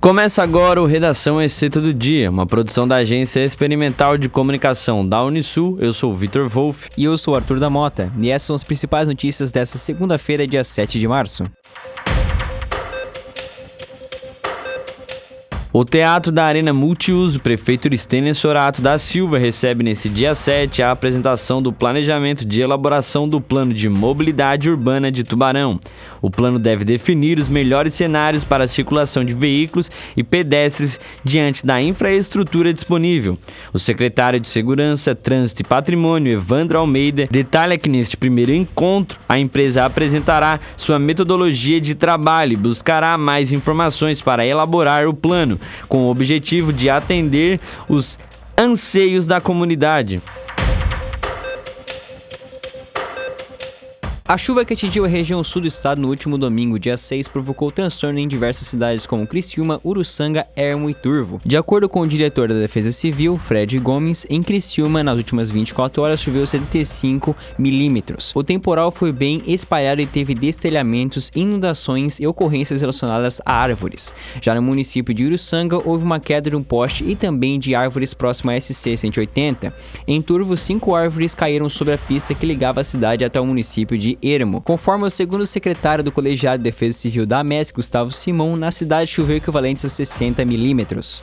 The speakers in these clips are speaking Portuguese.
Começa agora o Redação Exceto do Dia, uma produção da Agência Experimental de Comunicação da Unisul. Eu sou o Vitor Wolff. E eu sou o Arthur da Mota. E essas são as principais notícias desta segunda-feira, dia 7 de março. O Teatro da Arena Multiuso, prefeito Estênio Sorato da Silva, recebe nesse dia 7 a apresentação do planejamento de elaboração do Plano de Mobilidade Urbana de Tubarão. O plano deve definir os melhores cenários para a circulação de veículos e pedestres diante da infraestrutura disponível. O secretário de Segurança, Trânsito e Patrimônio, Evandro Almeida, detalha que neste primeiro encontro a empresa apresentará sua metodologia de trabalho e buscará mais informações para elaborar o plano com o objetivo de atender os anseios da comunidade. A chuva que atingiu a região sul do estado no último domingo, dia 6, provocou transtorno em diversas cidades como Criciúma, Uruçanga, Ermo e Turvo. De acordo com o diretor da Defesa Civil, Fred Gomes, em Criciúma, nas últimas 24 horas, choveu 75 milímetros. O temporal foi bem espalhado e teve destelhamentos, inundações e ocorrências relacionadas a árvores. Já no município de Uruçanga, houve uma queda de um poste e também de árvores próximas à SC-180. Em Turvo, cinco árvores caíram sobre a pista que ligava a cidade até o município de ermo. Conforme o segundo secretário do Colegiado de Defesa Civil da MES, Gustavo Simão, na cidade choveu equivalentes a 60 milímetros.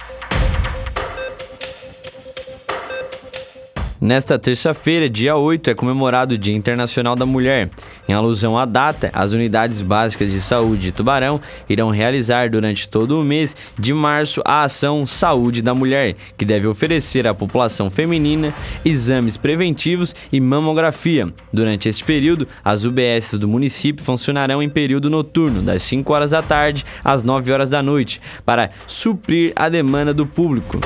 Nesta terça-feira, dia 8, é comemorado o Dia Internacional da Mulher. Em alusão à data, as unidades básicas de saúde de Tubarão irão realizar durante todo o mês de março a ação Saúde da Mulher, que deve oferecer à população feminina exames preventivos e mamografia. Durante este período, as UBS do município funcionarão em período noturno, das 5 horas da tarde às 9 horas da noite, para suprir a demanda do público.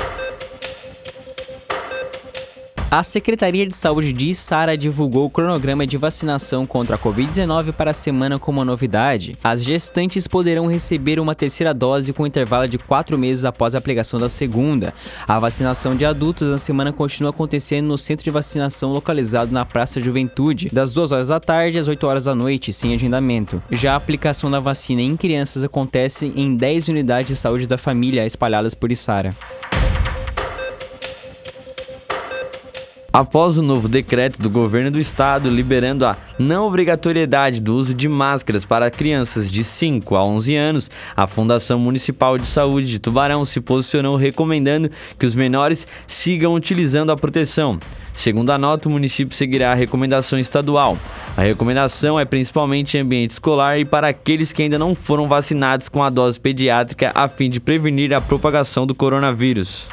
A Secretaria de Saúde de Sara divulgou o cronograma de vacinação contra a Covid-19 para a semana como uma novidade. As gestantes poderão receber uma terceira dose com intervalo de quatro meses após a aplicação da segunda. A vacinação de adultos na semana continua acontecendo no centro de vacinação localizado na Praça Juventude, das 2 horas da tarde às 8 horas da noite, sem agendamento. Já a aplicação da vacina em crianças acontece em 10 unidades de saúde da família espalhadas por Isara. Após o novo decreto do governo do estado liberando a não obrigatoriedade do uso de máscaras para crianças de 5 a 11 anos, a Fundação Municipal de Saúde de Tubarão se posicionou recomendando que os menores sigam utilizando a proteção. Segundo a nota, o município seguirá a recomendação estadual. A recomendação é principalmente em ambiente escolar e para aqueles que ainda não foram vacinados com a dose pediátrica a fim de prevenir a propagação do coronavírus.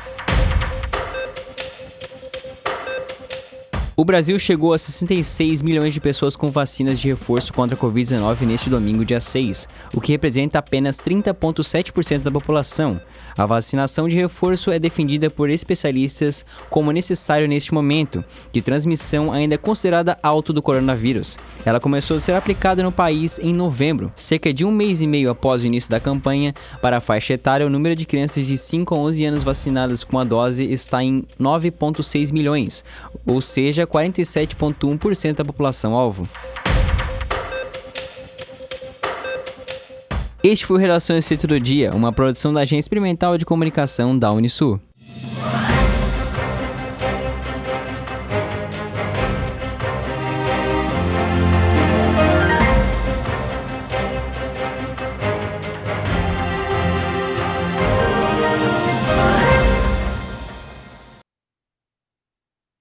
O Brasil chegou a 66 milhões de pessoas com vacinas de reforço contra a Covid-19 neste domingo, dia 6, o que representa apenas 30,7% da população. A vacinação de reforço é defendida por especialistas como necessário neste momento, de transmissão ainda considerada alta do coronavírus. Ela começou a ser aplicada no país em novembro, cerca de um mês e meio após o início da campanha. Para a faixa etária, o número de crianças de 5 a 11 anos vacinadas com a dose está em 9,6 milhões, ou seja, 47,1% da população alvo. Este foi o Relações Centro do Dia, uma produção da Agência Experimental de Comunicação da Unisul.